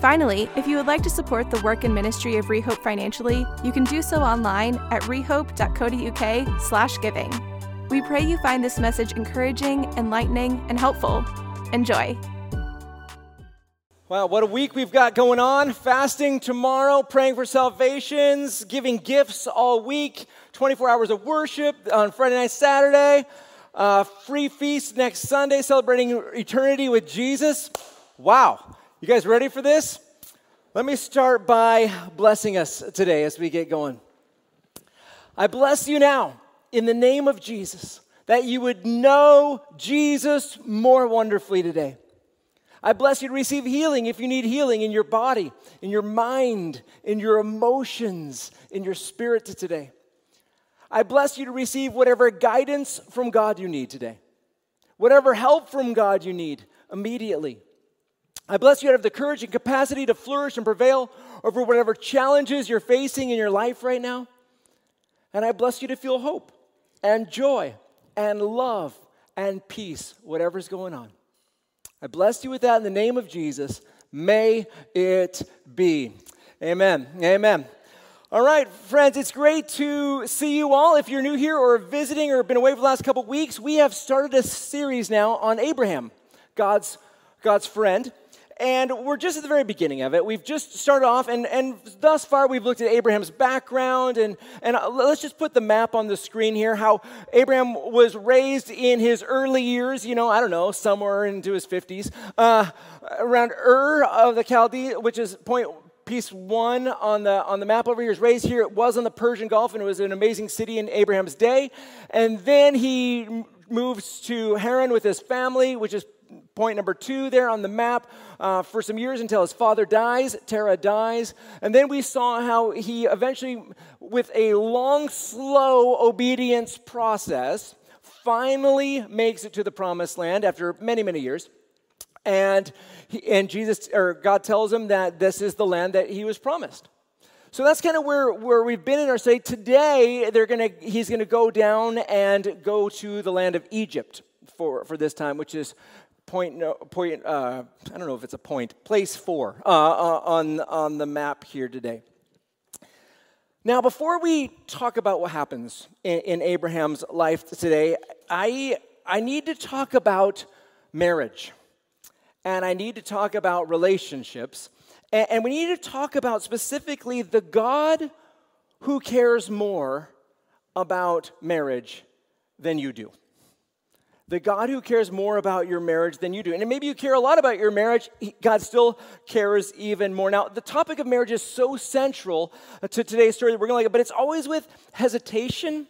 Finally, if you would like to support the work and ministry of Rehope financially, you can do so online at rehope.co.uk slash giving. We pray you find this message encouraging, enlightening, and helpful. Enjoy. Wow, what a week we've got going on. Fasting tomorrow, praying for salvations, giving gifts all week, 24 hours of worship on Friday night, Saturday, uh, free feast next Sunday, celebrating eternity with Jesus. Wow. You guys ready for this? Let me start by blessing us today as we get going. I bless you now in the name of Jesus that you would know Jesus more wonderfully today. I bless you to receive healing if you need healing in your body, in your mind, in your emotions, in your spirit today. I bless you to receive whatever guidance from God you need today, whatever help from God you need immediately. I bless you to have the courage and capacity to flourish and prevail over whatever challenges you're facing in your life right now. And I bless you to feel hope and joy and love and peace, whatever's going on. I bless you with that in the name of Jesus. May it be. Amen. Amen. All right, friends, it's great to see you all. If you're new here or visiting or been away for the last couple weeks, we have started a series now on Abraham, God's, God's friend. And we're just at the very beginning of it. We've just started off, and, and thus far we've looked at Abraham's background. And, and uh, let's just put the map on the screen here how Abraham was raised in his early years, you know, I don't know, somewhere into his 50s, uh, around Ur of the Chaldee, which is point piece one on the on the map over here is raised here. It was on the Persian Gulf, and it was an amazing city in Abraham's day. And then he moves to Haran with his family, which is point number two there on the map uh, for some years until his father dies, Terah dies. And then we saw how he eventually, with a long, slow obedience process, finally makes it to the promised land after many, many years. And, he, and Jesus, or God tells him that this is the land that he was promised. So that's kind of where, where we've been in our study. Today, they're gonna, he's going to go down and go to the land of Egypt for, for this time, which is point, uh, I don't know if it's a point, place four uh, uh, on, on the map here today. Now, before we talk about what happens in, in Abraham's life today, I, I need to talk about marriage. And I need to talk about relationships. And, and we need to talk about specifically the God who cares more about marriage than you do the God who cares more about your marriage than you do. And maybe you care a lot about your marriage, God still cares even more. Now, the topic of marriage is so central to today's story that we're going to like but it's always with hesitation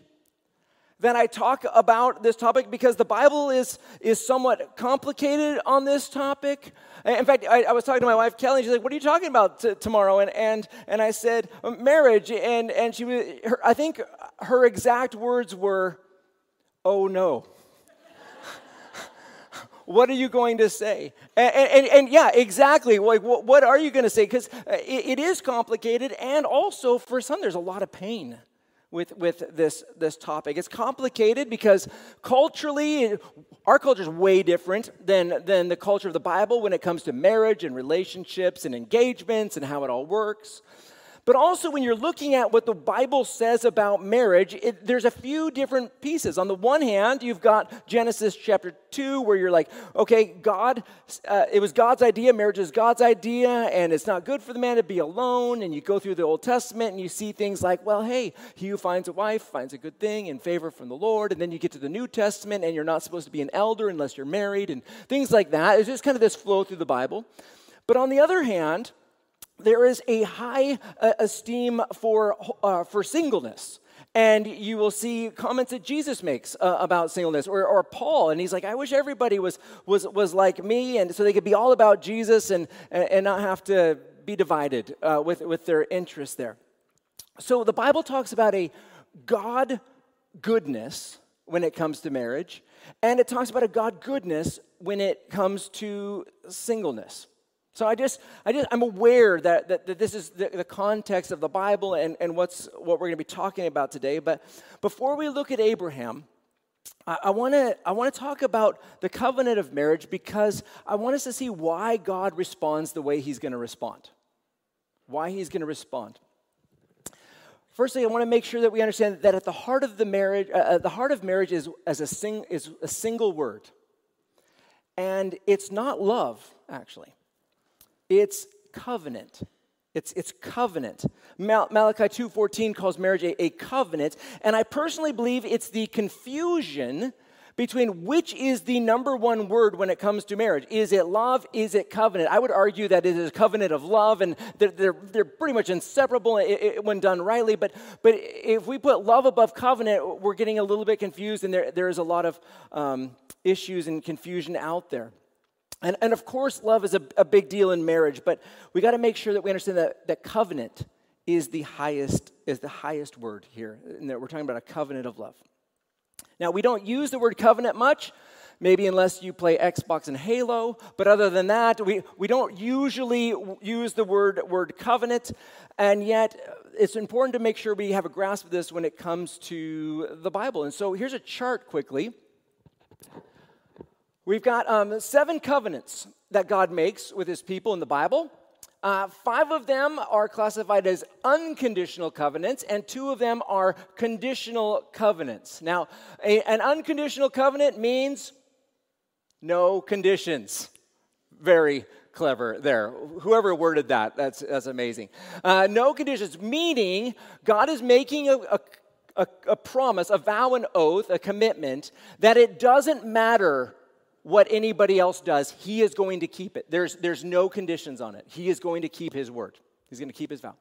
that I talk about this topic because the Bible is, is somewhat complicated on this topic. In fact, I, I was talking to my wife, Kelly, and she's like, What are you talking about t- tomorrow? And, and, and I said, Marriage. And, and she was, her, I think her exact words were, Oh no what are you going to say? And, and, and yeah, exactly. Like, what, what are you going to say? Because uh, it, it is complicated, and also for some, there's a lot of pain with, with this, this topic. It's complicated because culturally, our culture is way different than, than the culture of the Bible when it comes to marriage and relationships and engagements and how it all works. But also, when you're looking at what the Bible says about marriage, it, there's a few different pieces. On the one hand, you've got Genesis chapter 2, where you're like, okay, God, uh, it was God's idea, marriage is God's idea, and it's not good for the man to be alone. And you go through the Old Testament and you see things like, well, hey, he who finds a wife finds a good thing in favor from the Lord. And then you get to the New Testament and you're not supposed to be an elder unless you're married, and things like that. It's just kind of this flow through the Bible. But on the other hand, there is a high uh, esteem for, uh, for singleness. And you will see comments that Jesus makes uh, about singleness, or, or Paul, and he's like, "I wish everybody was was was like me, and so they could be all about Jesus and and not have to be divided uh, with with their interests there." So the Bible talks about a God goodness when it comes to marriage, and it talks about a God goodness when it comes to singleness. So I just, I just, I'm aware that, that, that this is the, the, context of the Bible and, and what's, what we're going to be talking about today. But before we look at Abraham, I want to I want to talk about the covenant of marriage because I want us to see why God responds the way He's going to respond. Why He's going to respond. Firstly, I want to make sure that we understand that at the heart of the marriage, uh, uh, the heart of marriage is as a sing, is a single word, and it's not love actually. It's covenant. It's, it's covenant. Mal- Malachi 2.14 calls marriage a, a covenant, and I personally believe it's the confusion between which is the number one word when it comes to marriage. Is it love? Is it covenant? I would argue that it is a covenant of love, and they're, they're, they're pretty much inseparable when done rightly. But, but if we put love above covenant, we're getting a little bit confused, and there, there is a lot of um, issues and confusion out there. And, and of course, love is a, a big deal in marriage, but we got to make sure that we understand that, that covenant is the highest is the highest word here. And that we're talking about a covenant of love. Now, we don't use the word covenant much, maybe unless you play Xbox and Halo, but other than that, we, we don't usually use the word, word covenant, and yet uh, it's important to make sure we have a grasp of this when it comes to the Bible. And so here's a chart quickly. We've got um, seven covenants that God makes with his people in the Bible. Uh, five of them are classified as unconditional covenants, and two of them are conditional covenants. Now, a, an unconditional covenant means no conditions. Very clever there. Whoever worded that, that's, that's amazing. Uh, no conditions, meaning God is making a, a, a, a promise, a vow, an oath, a commitment that it doesn't matter what anybody else does, he is going to keep it. There's, there's no conditions on it. He is going to keep his word, he's going to keep his vow.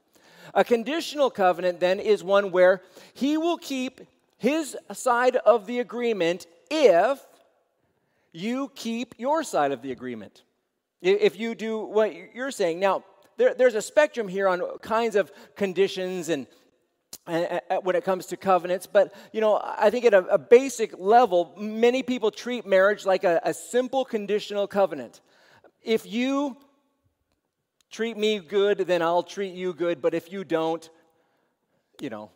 A conditional covenant then is one where he will keep his side of the agreement if you keep your side of the agreement. If you do what you're saying. Now, there, there's a spectrum here on kinds of conditions and when it comes to covenants. But, you know, I think at a, a basic level, many people treat marriage like a, a simple conditional covenant. If you treat me good, then I'll treat you good. But if you don't, you know,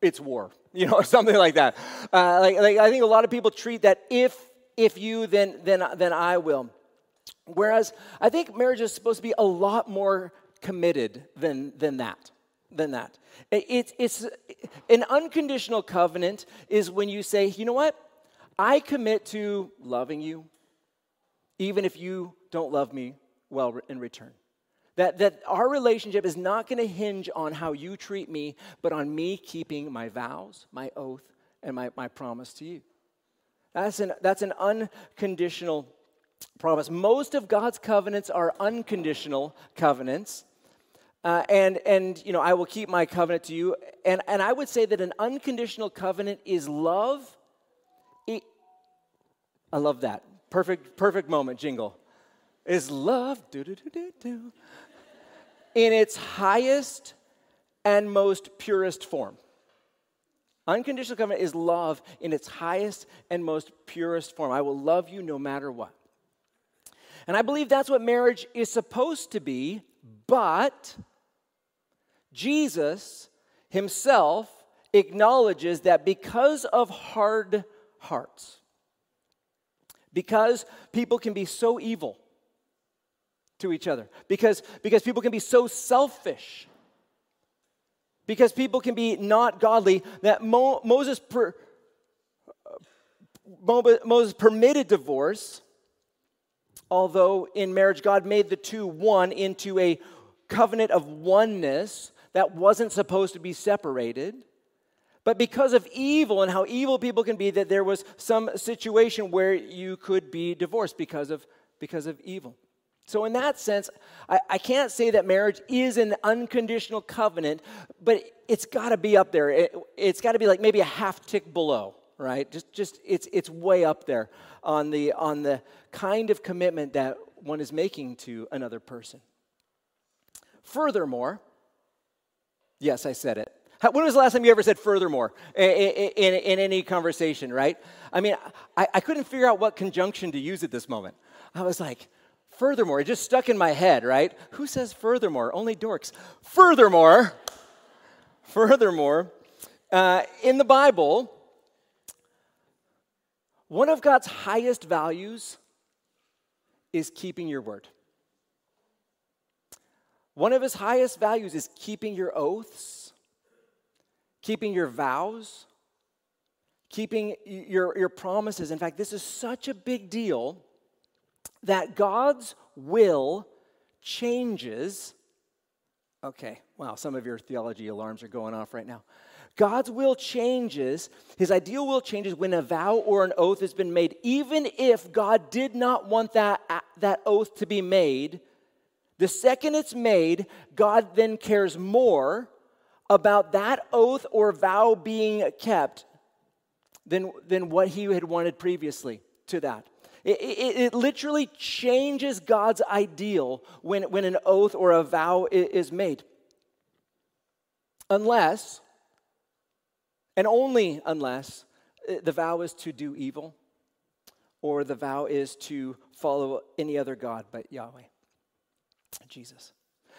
it's war, you know, or something like that. Uh, like, like I think a lot of people treat that if if you, then then then I will. Whereas I think marriage is supposed to be a lot more committed than than that than that. It's, it's an unconditional covenant is when you say, you know what? I commit to loving you, even if you don't love me well in return. That, that our relationship is not going to hinge on how you treat me, but on me keeping my vows, my oath, and my, my promise to you. That's an, that's an unconditional promise. Most of God's covenants are unconditional covenants. Uh, and, and, you know, I will keep my covenant to you. And, and I would say that an unconditional covenant is love. It, I love that. Perfect, perfect moment, jingle. Is love do, do, do, do, do, in its highest and most purest form. Unconditional covenant is love in its highest and most purest form. I will love you no matter what. And I believe that's what marriage is supposed to be, but Jesus himself acknowledges that because of hard hearts, because people can be so evil to each other, because, because people can be so selfish, because people can be not godly, that Mo, Moses, per, uh, Moses permitted divorce, although in marriage God made the two one into a covenant of oneness that wasn't supposed to be separated. But because of evil and how evil people can be, that there was some situation where you could be divorced because of, because of evil. So, in that sense, I, I can't say that marriage is an unconditional covenant, but it's got to be up there. It, has got to be like maybe a half tick below, right? Just, just it's, it's way up there on the, on the kind of commitment that one is making to another person. Furthermore, Yes, I said it. When was the last time you ever said furthermore in, in, in any conversation, right? I mean, I, I couldn't figure out what conjunction to use at this moment. I was like, furthermore, it just stuck in my head, right? Who says furthermore? Only dorks. Furthermore, furthermore, uh, in the Bible, one of God's highest values is keeping your word. One of his highest values is keeping your oaths, keeping your vows, keeping your, your promises. In fact, this is such a big deal that God's will changes. Okay, wow, some of your theology alarms are going off right now. God's will changes, his ideal will changes when a vow or an oath has been made, even if God did not want that, that oath to be made. The second it's made, God then cares more about that oath or vow being kept than, than what he had wanted previously to that. It, it, it, literally changes God's ideal when, when an oath or a vow is made. Unless, and only unless, uh, the vow is to do evil or the vow is to follow any other God but Yahweh, Jesus.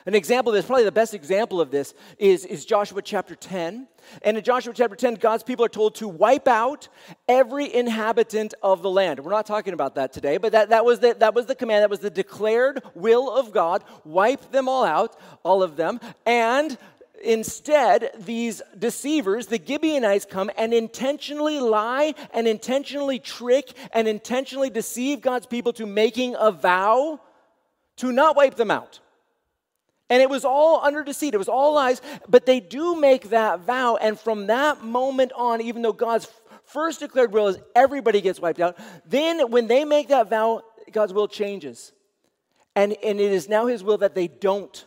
An example of this, probably the best example of this, is, is Joshua chapter 10. And in Joshua chapter 10, God's people are told to wipe out every inhabitant of the land. We're not talking about that today, but that, that, was the, that was the command, that was the declared will of God. Wipe them all out, all of them. And instead, these deceivers, the Gibeonites, come and intentionally lie and intentionally trick and intentionally deceive God's people to making a vow to not wipe them out. And it was all under deceit, it was all lies, but they do make that vow. And from that moment on, even though God's first declared will is everybody gets wiped out, then when they make that vow, God's will changes. And, and it is now His will that they don't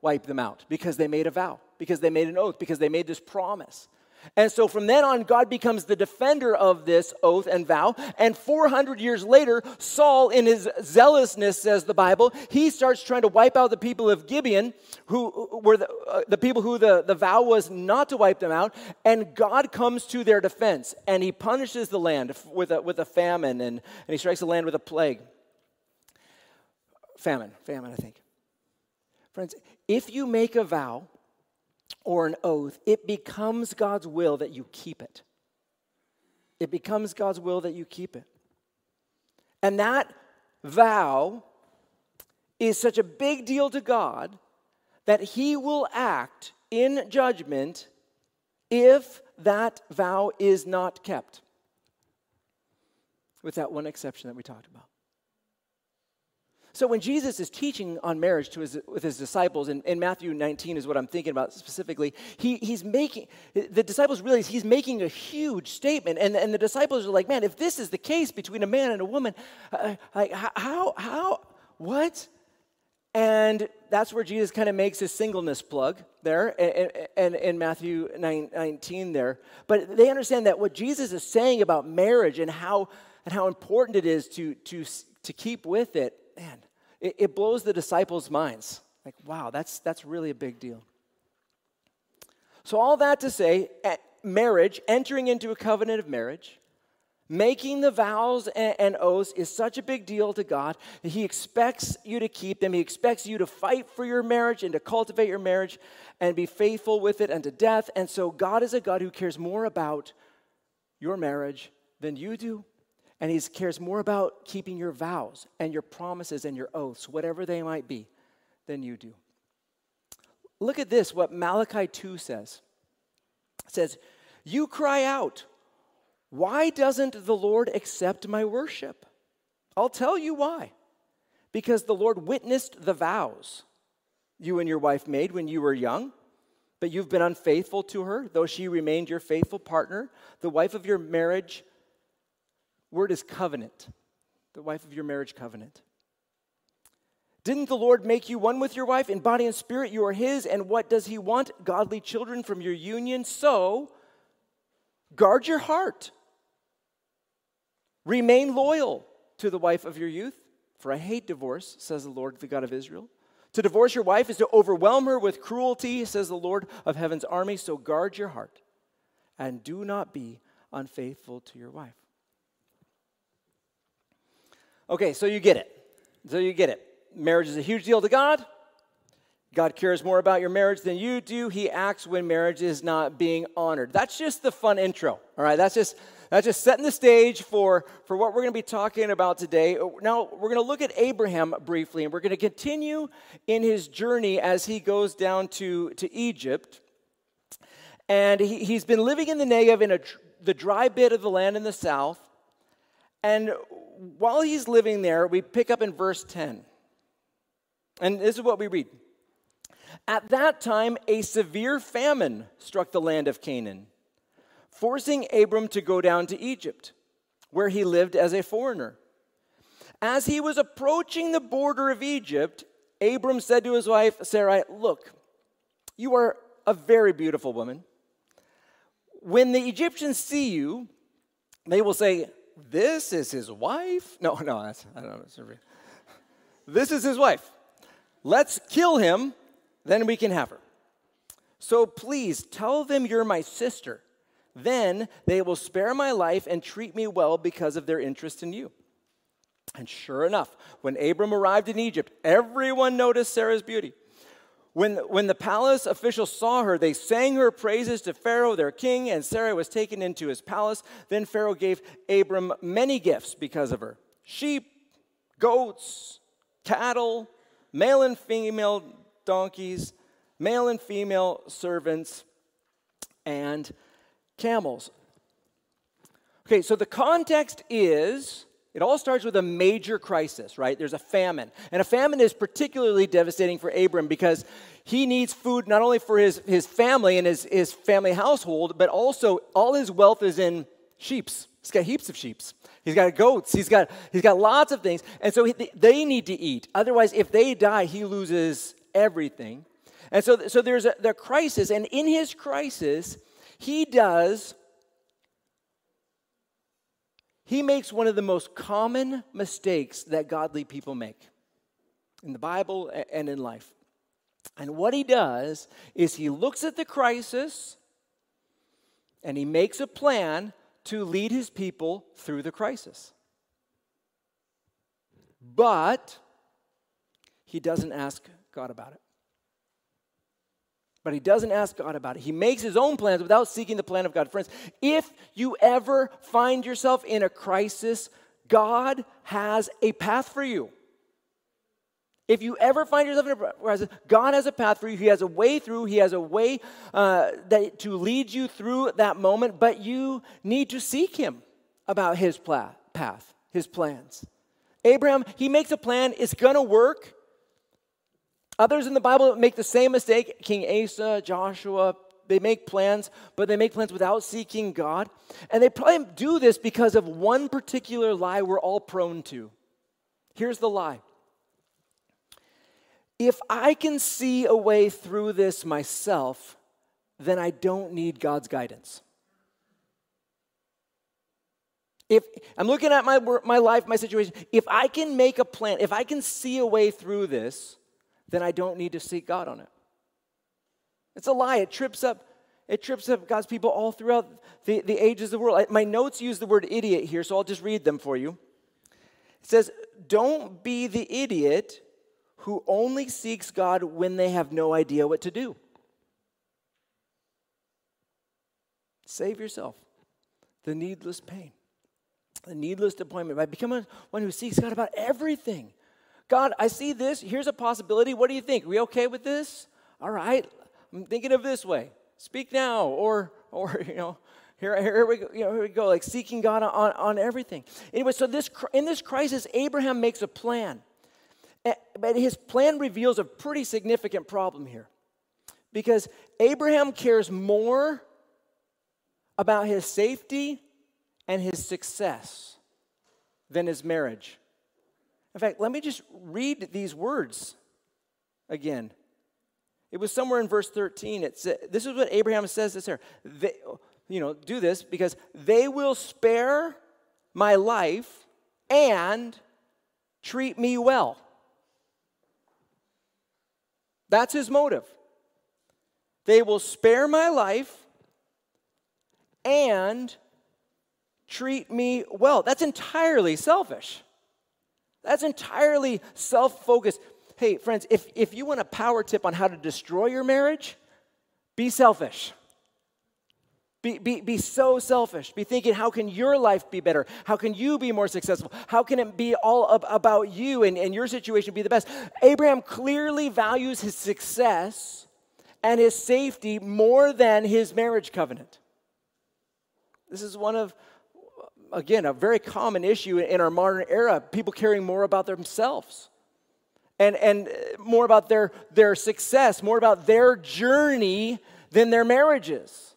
wipe them out because they made a vow, because they made an oath, because they made this promise. And so from then on, God becomes the defender of this oath and vow. And 400 years later, Saul, in his zealousness, says the Bible, he starts trying to wipe out the people of Gibeon, who were the, uh, the people who the, the vow was not to wipe them out. And God comes to their defense and he punishes the land with a, with a famine and, and he strikes the land with a plague. Famine, famine, I think. Friends, if you make a vow, or an oath, it becomes God's will that you keep it. It becomes God's will that you keep it. And that vow is such a big deal to God that He will act in judgment if that vow is not kept. With that one exception that we talked about. So when Jesus is teaching on marriage to his, with his disciples, in, in Matthew 19 is what I'm thinking about specifically, he, he's making, the disciples realize he's making a huge statement. And, and the disciples are like, man, if this is the case between a man and a woman, uh, like, how, how, what? And that's where Jesus kind of makes his singleness plug there in, in Matthew 19 there. But they understand that what Jesus is saying about marriage and how, and how important it is to, to, to keep with it man, it, it blows the disciples' minds. Like, wow, that's, that's really a big deal. So, all that to say, marriage, entering into a covenant of marriage, making the vows and, oaths is such a big deal to God. He expects you to keep them. He expects you to fight for your marriage and to cultivate your marriage and be faithful with it unto death. And so, God is a God who cares more about your marriage than you do and he cares more about keeping your vows and your promises and your oaths, whatever they might be, than you do. Look at this, what Malachi 2 says. It says, You cry out, why doesn't the Lord accept my worship? I'll tell you why. Because the Lord witnessed the vows you and your wife made when you were young, but you've been unfaithful to her, though she remained your faithful partner. The wife of your marriage word is covenant, the wife of your marriage covenant. Didn't the Lord make you one with your wife? In body and spirit, you are His. And what does He want? Godly children from your union. So, guard your heart. Remain loyal to the wife of your youth. For I hate divorce, says the Lord, the God of Israel. To divorce your wife is to overwhelm her with cruelty, says the Lord of heaven's army. So guard your heart and do not be unfaithful to your wife. Okay, so you get it. So you get it. Marriage is a huge deal to God. God cares more about your marriage than you do. He acts when marriage is not being honored. That's just the fun intro. All right, that's just that's just setting the stage for, for what we're going to be talking about today. Now, we're going to look at Abraham briefly, and we're going to continue in his journey as he goes down to, to Egypt. And he, he's been living in the Negev in a, the dry bit of the land in the south. And while he's living there, we pick up in verse 10. And this is what we read. At that time, a severe famine struck the land of Canaan, forcing Abram to go down to Egypt, where he lived as a foreigner. As he was approaching the border of Egypt, Abram said to his wife Sarai, Look, you are a very beautiful woman. When the Egyptians see you, they will say, This is his wife? No, no, I don't know. This is his wife. Let's kill him, then we can have her. So please tell them you're my sister. Then they will spare my life and treat me well because of their interest in you. And sure enough, when Abram arrived in Egypt, everyone noticed Sarah's beauty. When, when the palace officials saw her, they sang her praises to Pharaoh, their king, and Sarah was taken into his palace. Then Pharaoh gave Abram many gifts because of her sheep, goats, cattle, male and female donkeys, male and female servants, and camels. Okay, so the context is it all starts with a major crisis, right? There's a famine. And a famine is particularly devastating for Abram because he needs food not only for his, his family and his, his family household, but also all his wealth is in sheeps. He's got heaps of sheeps. He's got goats. He's got, he's got lots of things. And so he, they need to eat. Otherwise, if they die, he loses everything. And so, so there's a the crisis. And in his crisis, he does, he makes one of the most common mistakes that godly people make in the Bible and in life. And what he does is he looks at the crisis and he makes a plan to lead his people through the crisis. But he doesn't ask God about it. But he doesn't ask God about it. He makes his own plans without seeking the plan of God. Friends, if you ever find yourself in a crisis, God has a path for you. If you ever find yourself in a crisis, God has a path for you. He has a way through. He has a way uh, that, to lead you through that moment, but you need to seek Him about His pla- path, His plans. Abraham, he makes a plan. It's going to work. Others in the Bible make the same mistake. King Asa, Joshua, they make plans, but they make plans without seeking God. And they probably do this because of one particular lie we're all prone to. Here's the lie if I can see a way through this myself, then I don't need God's guidance. If I'm looking at my, my life, my situation, if I can make a plan, if I can see a way through this, then I don't need to seek God on it. It's a lie. It trips up, it trips up God's people all throughout the, the ages of the world. My notes use the word idiot here, so I'll just read them for you. It says, Don't be the idiot who only seeks God when they have no idea what to do. Save yourself the needless pain, the needless disappointment by becoming one who seeks God about everything. God, I see this. Here's a possibility. What do you think? Are we okay with this? All right. I'm thinking of this way. Speak now, or or you know, here, here we go. You know, here we go. Like seeking God on, on everything. Anyway, so this in this crisis, Abraham makes a plan. But his plan reveals a pretty significant problem here. Because Abraham cares more about his safety and his success than his marriage. In fact, let me just read these words again. It was somewhere in verse 13. It said, this is what Abraham says this here. They, you know, do this because they will spare my life and treat me well. That's his motive. They will spare my life and treat me well. That's entirely selfish. That's entirely self focused. Hey, friends, if, if you want a power tip on how to destroy your marriage, be selfish. Be, be, be so selfish. Be thinking, how can your life be better? How can you be more successful? How can it be all ab- about you and, and your situation be the best? Abraham clearly values his success and his safety more than his marriage covenant. This is one of, again, a very common issue in our modern era people caring more about themselves and, and more about their, their success, more about their journey than their marriages.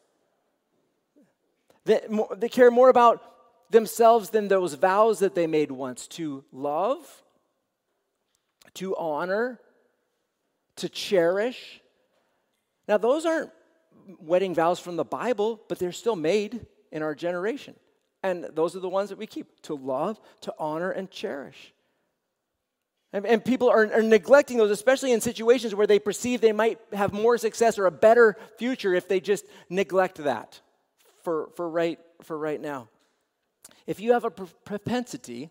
They, they care more about themselves than those vows that they made once to love, to honor, to cherish. Now, those aren't wedding vows from the Bible, but they're still made in our generation. And those are the ones that we keep to love, to honor, and cherish. And, and people are, are, neglecting those, especially in situations where they perceive they might have more success or a better future if they just neglect that for, for, right, for right now. If you have a propensity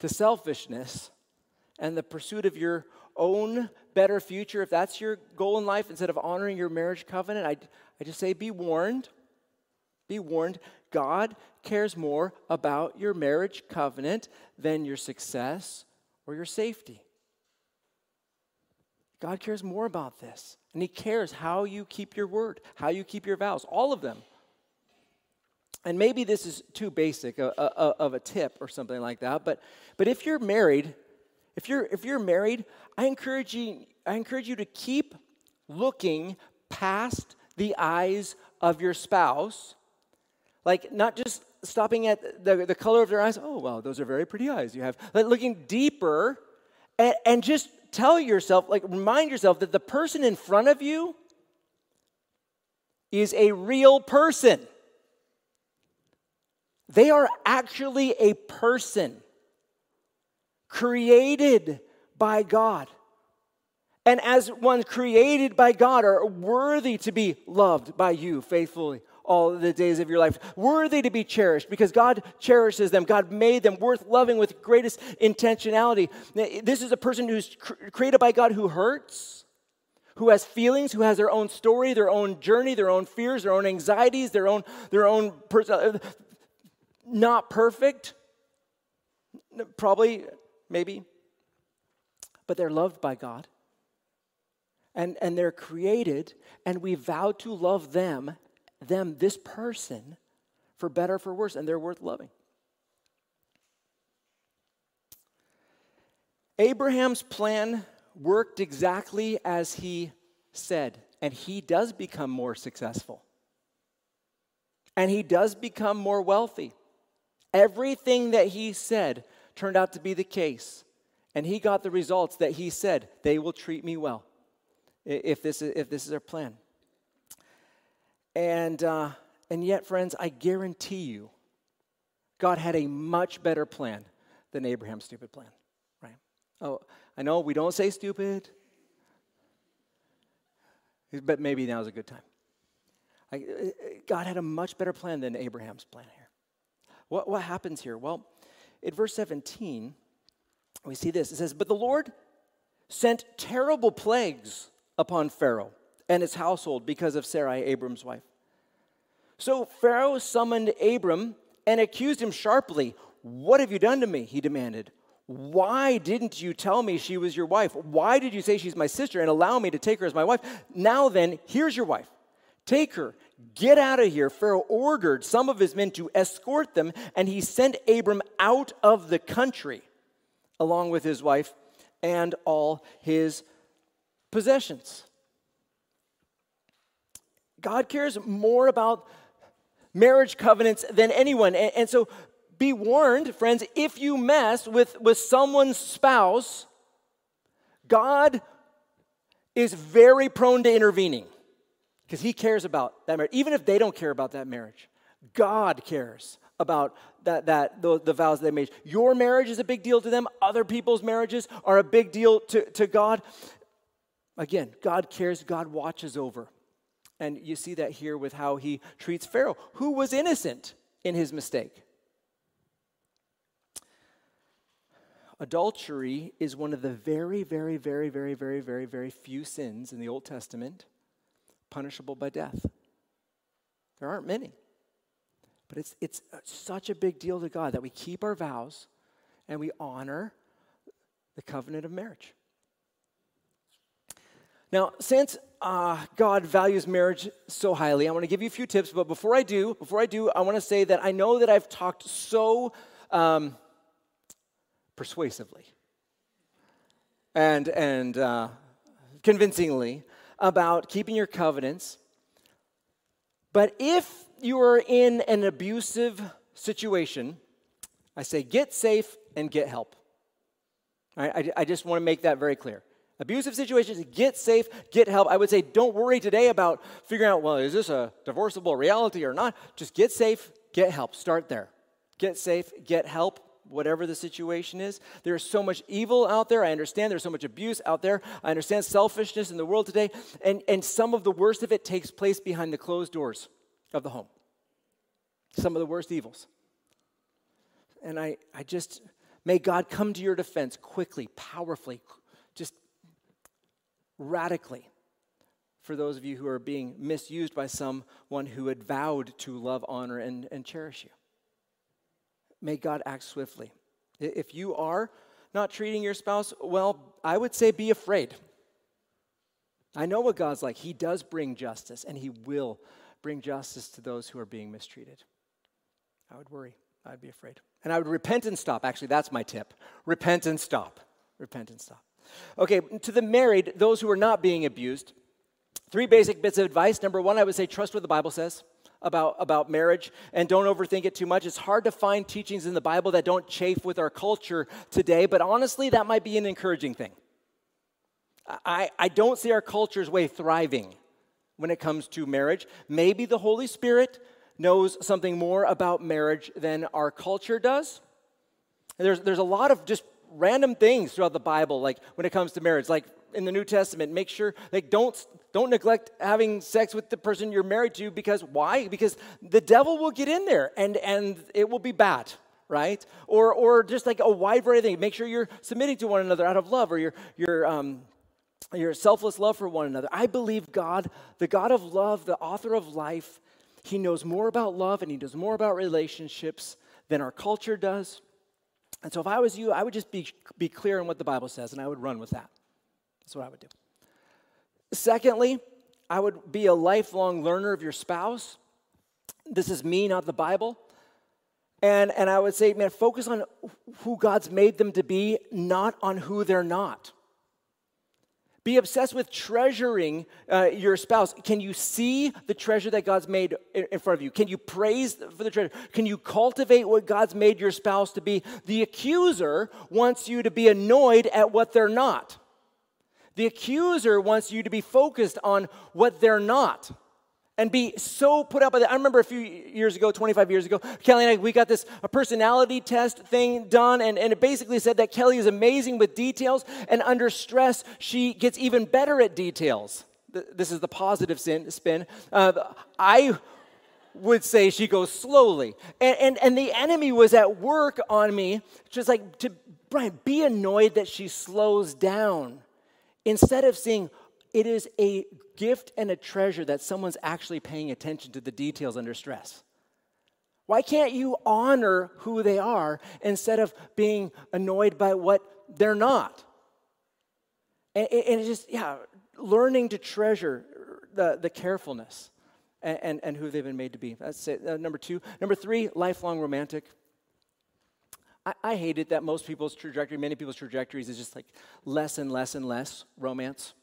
to selfishness and the pursuit of your own better future, if that's your goal in life, instead of honoring your marriage covenant, I, I just say be warned. Be warned. God cares more about your marriage covenant than your success or your safety. God cares more about this. And He cares how you keep your word, how you keep your vows, all of them. And maybe this is too basic of a tip or something like that, but, but if you're married, if you're, if you're married, I encourage, you, I encourage you to keep looking past the eyes of your spouse. Like, not just stopping at the, the color of their eyes. Oh, wow, those are very pretty eyes you have. Like, looking deeper and, and just tell yourself, like, remind yourself that the person in front of you is a real person. They are actually a person created by God. And as one created by God, are worthy to be loved by you faithfully all the days of your life, worthy to be cherished because God cherishes them. God made them worth loving with greatest intentionality. This is a person who's created by God who hurts, who has feelings, who has their own story, their own journey, their own fears, their own anxieties, their own their own person. Uh, not perfect, probably, maybe, but they're loved by God. And, and they're created, and we vow to love them them, this person, for better for worse, and they're worth loving. Abraham's plan worked exactly as he said, and he does become more successful. And he does become more wealthy. Everything that he said turned out to be the case. And he got the results that he said, they will treat me well if this is, if this is their plan. And, uh, and yet, friends, I guarantee you, God had a much better plan than Abraham's stupid plan, right? Oh, I know we don't say stupid, but maybe now is a good time. I, uh, God had a much better plan than Abraham's plan here. What, what happens here? Well, in verse 17, we see this. It says, But the Lord sent terrible plagues upon Pharaoh and his household because of Sarai, Abram's wife. So Pharaoh summoned Abram and accused him sharply. What have you done to me? He demanded. Why didn't you tell me she was your wife? Why did you say she's my sister and allow me to take her as my wife? Now then, here's your wife. Take her, get out of here. Pharaoh ordered some of his men to escort them, and he sent Abram out of the country along with his wife and all his possessions. God cares more about marriage covenants than anyone. And, and, so be warned, friends, if you mess with, with someone's spouse, God is very prone to intervening because he cares about that marriage. Even if they don't care about that marriage, God cares about that, that the, the vows they made. Your marriage is a big deal to them. Other people's marriages are a big deal to, to God. Again, God cares, God watches over. And you see that here with how he treats Pharaoh, who was innocent in his mistake. Adultery is one of the very, very, very, very, very, very, very few sins in the Old Testament punishable by death. There aren't many. But it's, it's such a big deal to God that we keep our vows and we honor the covenant of marriage. Now, since uh, God values marriage so highly, I want to give you a few tips. But before I do, before I do, I want to say that I know that I've talked so um, persuasively and and uh, convincingly about keeping your covenants. But if you are in an abusive situation, I say get safe and get help. I, I just want to make that very clear. Abusive situations, get safe, get help. I would say don't worry today about figuring out, well, is this a divorceable reality or not? Just get safe, get help. Start there. Get safe, get help, whatever the situation is. There's so much evil out there. I understand there's so much abuse out there. I understand selfishness in the world today. And, and some of the worst of it takes place behind the closed doors of the home. Some of the worst evils. And I, I just, may God come to your defense quickly, powerfully, radically for those of you who are being misused by someone who had vowed to love, honor, and, and cherish you. May God act swiftly. If you are not treating your spouse well, I would say be afraid. I know what God's like. He does bring justice, and He will bring justice to those who are being mistreated. I would worry. I'd be afraid. And I would repent and stop. Actually, that's my tip. Repent and stop. Repent and stop. Okay, to the married, those who are not being abused, three basic bits of advice. Number one, I would say trust what the Bible says about, about marriage and don't overthink it too much. It's hard to find teachings in the Bible that don't chafe with our culture today, but honestly, that might be an encouraging thing. I, I don't see our culture's way thriving when it comes to marriage. Maybe the Holy Spirit knows something more about marriage than our culture does. There's, there's a lot of just random things throughout the Bible, like when it comes to marriage, like in the New Testament, make sure, like, don't, don't neglect having sex with the person you're married to because why? Because the devil will get in there and, and it will be bad right? Or, or just like a wide variety of things. Make sure you're submitting to one another out of love or your, your, um, your selfless love for one another. I believe God, the God of love, the author of life, He knows more about love and He knows more about relationships than our culture does. And so if I was you, I would just be, be clear on what the Bible says and I would run with that. That's what I would do. Secondly, I would be a lifelong learner of your spouse. This is me, not the Bible. And, and I would say, man, focus on who God's made them to be, not on who they're not. Be obsessed with treasuring uh, your spouse. Can you see the treasure that God's made in, in front of you? Can you praise for the treasure? Can you cultivate what God's made your spouse to be? The accuser wants you to be annoyed at what they're not. The accuser wants you to be focused on what they're not and be so put out by that. I remember a few years ago, 25 years ago, Kelly and I, we got this a personality test thing done, and, and it basically said that Kelly is amazing with details, and under stress, she gets even better at details. This is the positive spin. Uh, I would say she goes slowly. And, and, and the enemy was at work on me, just like to Brian, be annoyed that she slows down instead of seeing, it is a gift and a treasure that someone's actually paying attention to the details under stress. Why can't you honor who they are instead of being annoyed by what they're not? And, and just, yeah, learning to treasure the, the carefulness and, and, and who they've been made to be. That's it. Uh, number two. Number three, lifelong romantic. I, I hate it that most people's trajectory, many people's trajectories is just like less and less and less romance.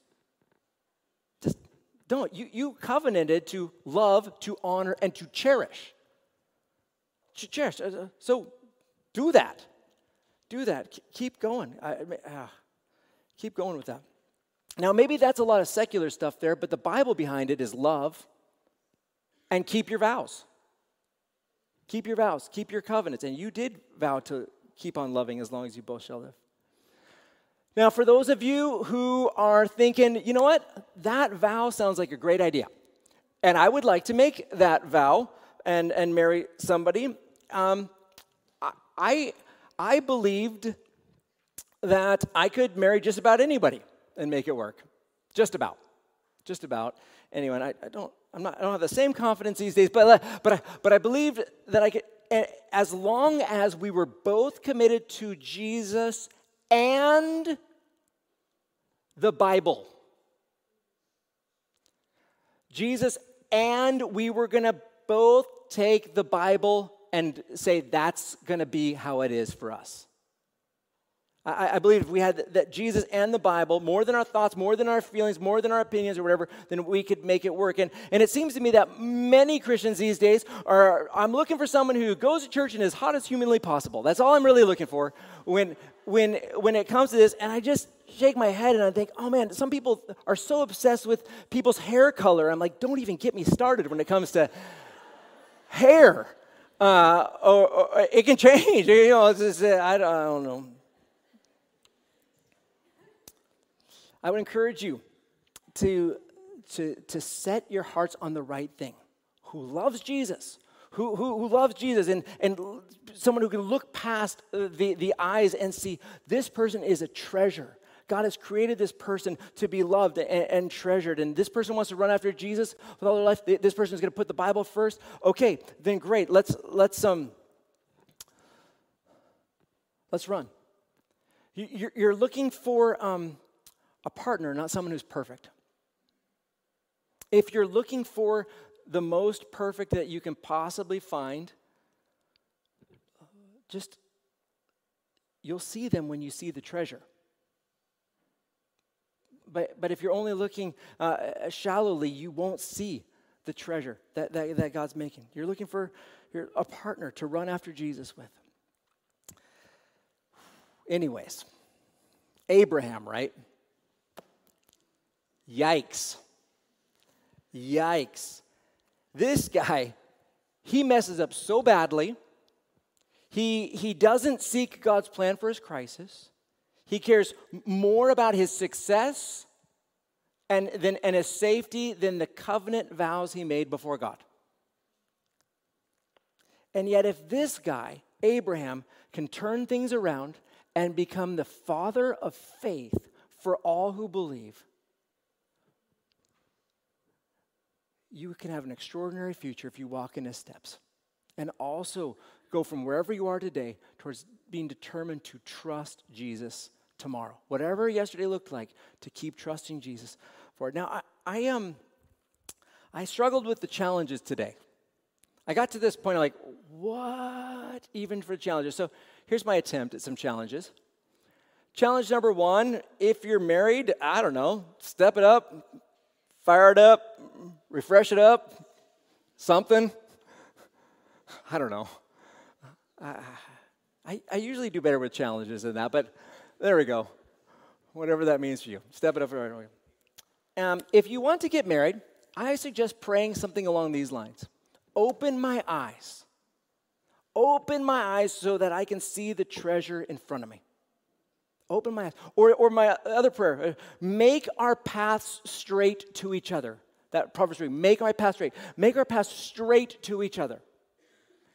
Don't. You, you covenanted to love, to honor, and to cherish. To cherish. Uh, so do that. Do that. Keep going. I, uh, keep going with that. Now, maybe that's a lot of secular stuff there, but the Bible behind it is love and keep your vows. Keep your vows, keep your covenants. And you did vow to keep on loving as long as you both shall live. Now, for those of you who are thinking, you know what, that vow sounds like a great idea, and I would like to make that vow and, and marry somebody, um, I, I believed that I could marry just about anybody and make it work. Just about. Just about. Anyway, I, I don't, I'm not, I don't have the same confidence these days, but, but, I, but I believed that I could, as long as we were both committed to Jesus and the Bible. Jesus and we were going to both take the Bible and say that's going to be how it is for us. I, I, believe if we had that Jesus and the Bible, more than our thoughts, more than our feelings, more than our opinions or whatever, then we could make it work. And, and it seems to me that many Christians these days are, I'm looking for someone who goes to church and is hot as humanly possible. That's all I'm really looking for when, when, when it comes to this. And I just shake my head and I think, oh man, some people are so obsessed with people's hair color. I'm like, don't even get me started when it comes to hair. Uh, or, or, it can change. You know, just, I, don't, I don't know. I would encourage you to, to, to set your hearts on the right thing. Who loves Jesus, who, who, who, loves Jesus, and, and someone who can look past the, the eyes and see this person is a treasure. God has created this person to be loved and, and, treasured, and this person wants to run after Jesus with all their life. This person is going to put the Bible first. Okay, then great. Let's let's um let's run. You, you're looking for um, a partner, not someone who's perfect. If you're looking for the most perfect that you can possibly find, just you'll see them when you see the treasure. But, but if you're only looking uh, shallowly, you won't see the treasure that, that, that God's making. You're looking for you're a partner to run after Jesus with. Anyways, Abraham, right? Yikes. Yikes. This guy, he messes up so badly. He, he doesn't seek God's plan for his crisis. He cares more about his success and, than, and his safety than the covenant vows he made before God. And yet, if this guy, Abraham, can turn things around and become the father of faith for all who believe, you can have an extraordinary future if you walk in his steps. And also go from wherever you are today towards being determined to trust Jesus tomorrow. Whatever yesterday looked like, to keep trusting Jesus for it. Now, I, I um, I struggled with the challenges today. I got to this point, I'm like, what even for challenges? So here's my attempt at some challenges. Challenge number one if you're married, I don't know, step it up, fire it up, refresh it up, something. I don't know. I, I, I, usually do better with challenges than that, but there we go. Whatever that means for you. Step it up. Um, if you want to get married, I suggest praying something along these lines Open my eyes. Open my eyes so that I can see the treasure in front of me. Open my eyes. Or, or my other prayer, uh, make our paths straight to each other. That Proverbs 3, make our path straight. Make our path straight to each other.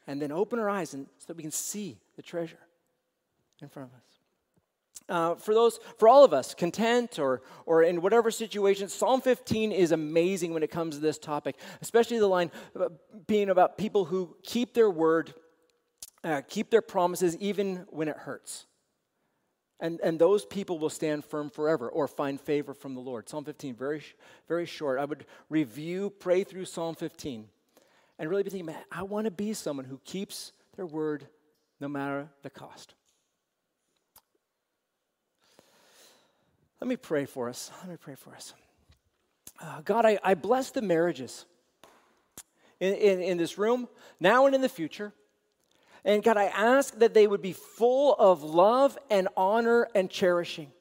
And then open our eyes and, so that we can see the treasure in front of us. Uh, for those, for all of us, content or, or in whatever situation, Psalm 15 is amazing when it comes to this topic, especially the line being about people who keep their word, uh, keep their promises even when it hurts. And, and those people will stand firm forever or find favor from the Lord. Psalm 15, very, very short. I would review, pray through Psalm 15, and really be thinking, man, I want to be someone who keeps their word no matter the cost. Let me pray for us. Let me pray for us. Uh, God, I, I bless the marriages in, in, in this room, now and in the future. And God, I ask that they would be full of love and honor and cherishing.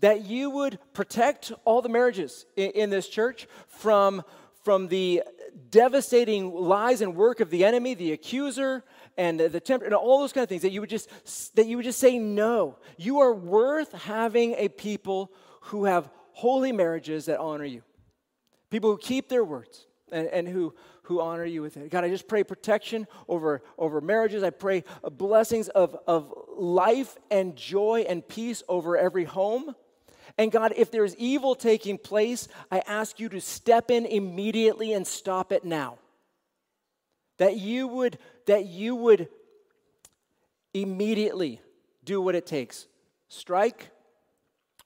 That you would protect all the marriages in, in this church from, from the devastating lies and work of the enemy, the accuser, and the, tempter, and all those kind of things, that you would just that you would just say no. You are worth having a people who have holy marriages that honor you. People who keep their words and, and who, who honor you with it. God, I just pray protection over, over marriages. I pray blessings of, of life and joy and peace over every home. And God, if there's evil taking place, I ask you to step in immediately and stop it now. That you would, that you would immediately do what it takes. Strike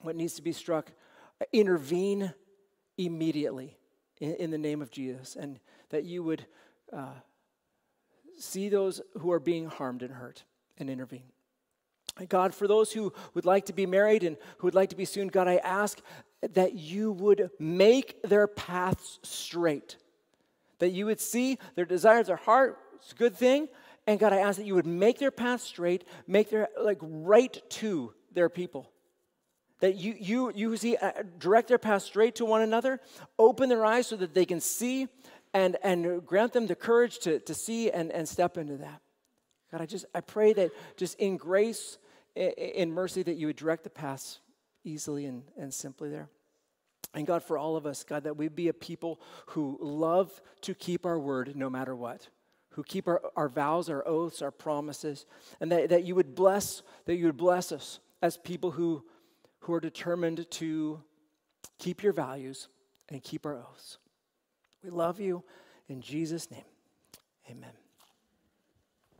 what needs to be struck, intervene immediately in, in the name of Jesus, and that you would uh, see those who are being harmed and hurt and intervene. God, for those who would like to be married and who would like to be soon, God, I ask that you would make their paths straight, that you would see their desires, their heart, it's a good thing. And God, I ask that you would make their path straight, make their, like, right to their people that you, you, you see, uh, direct their path straight to one another, open their eyes so that they can see, and, and grant them the courage to, to see and, and step into that. God, I just, I pray that just in grace, in mercy, that you would direct the paths easily and, and simply there. And God, for all of us, God, that we be a people who love to keep our word no matter what, who keep our, our vows, our oaths, our promises, and that, that you would bless, that you would bless us as people who who are determined to keep your values and keep our oaths. We love you in Jesus' name. Amen.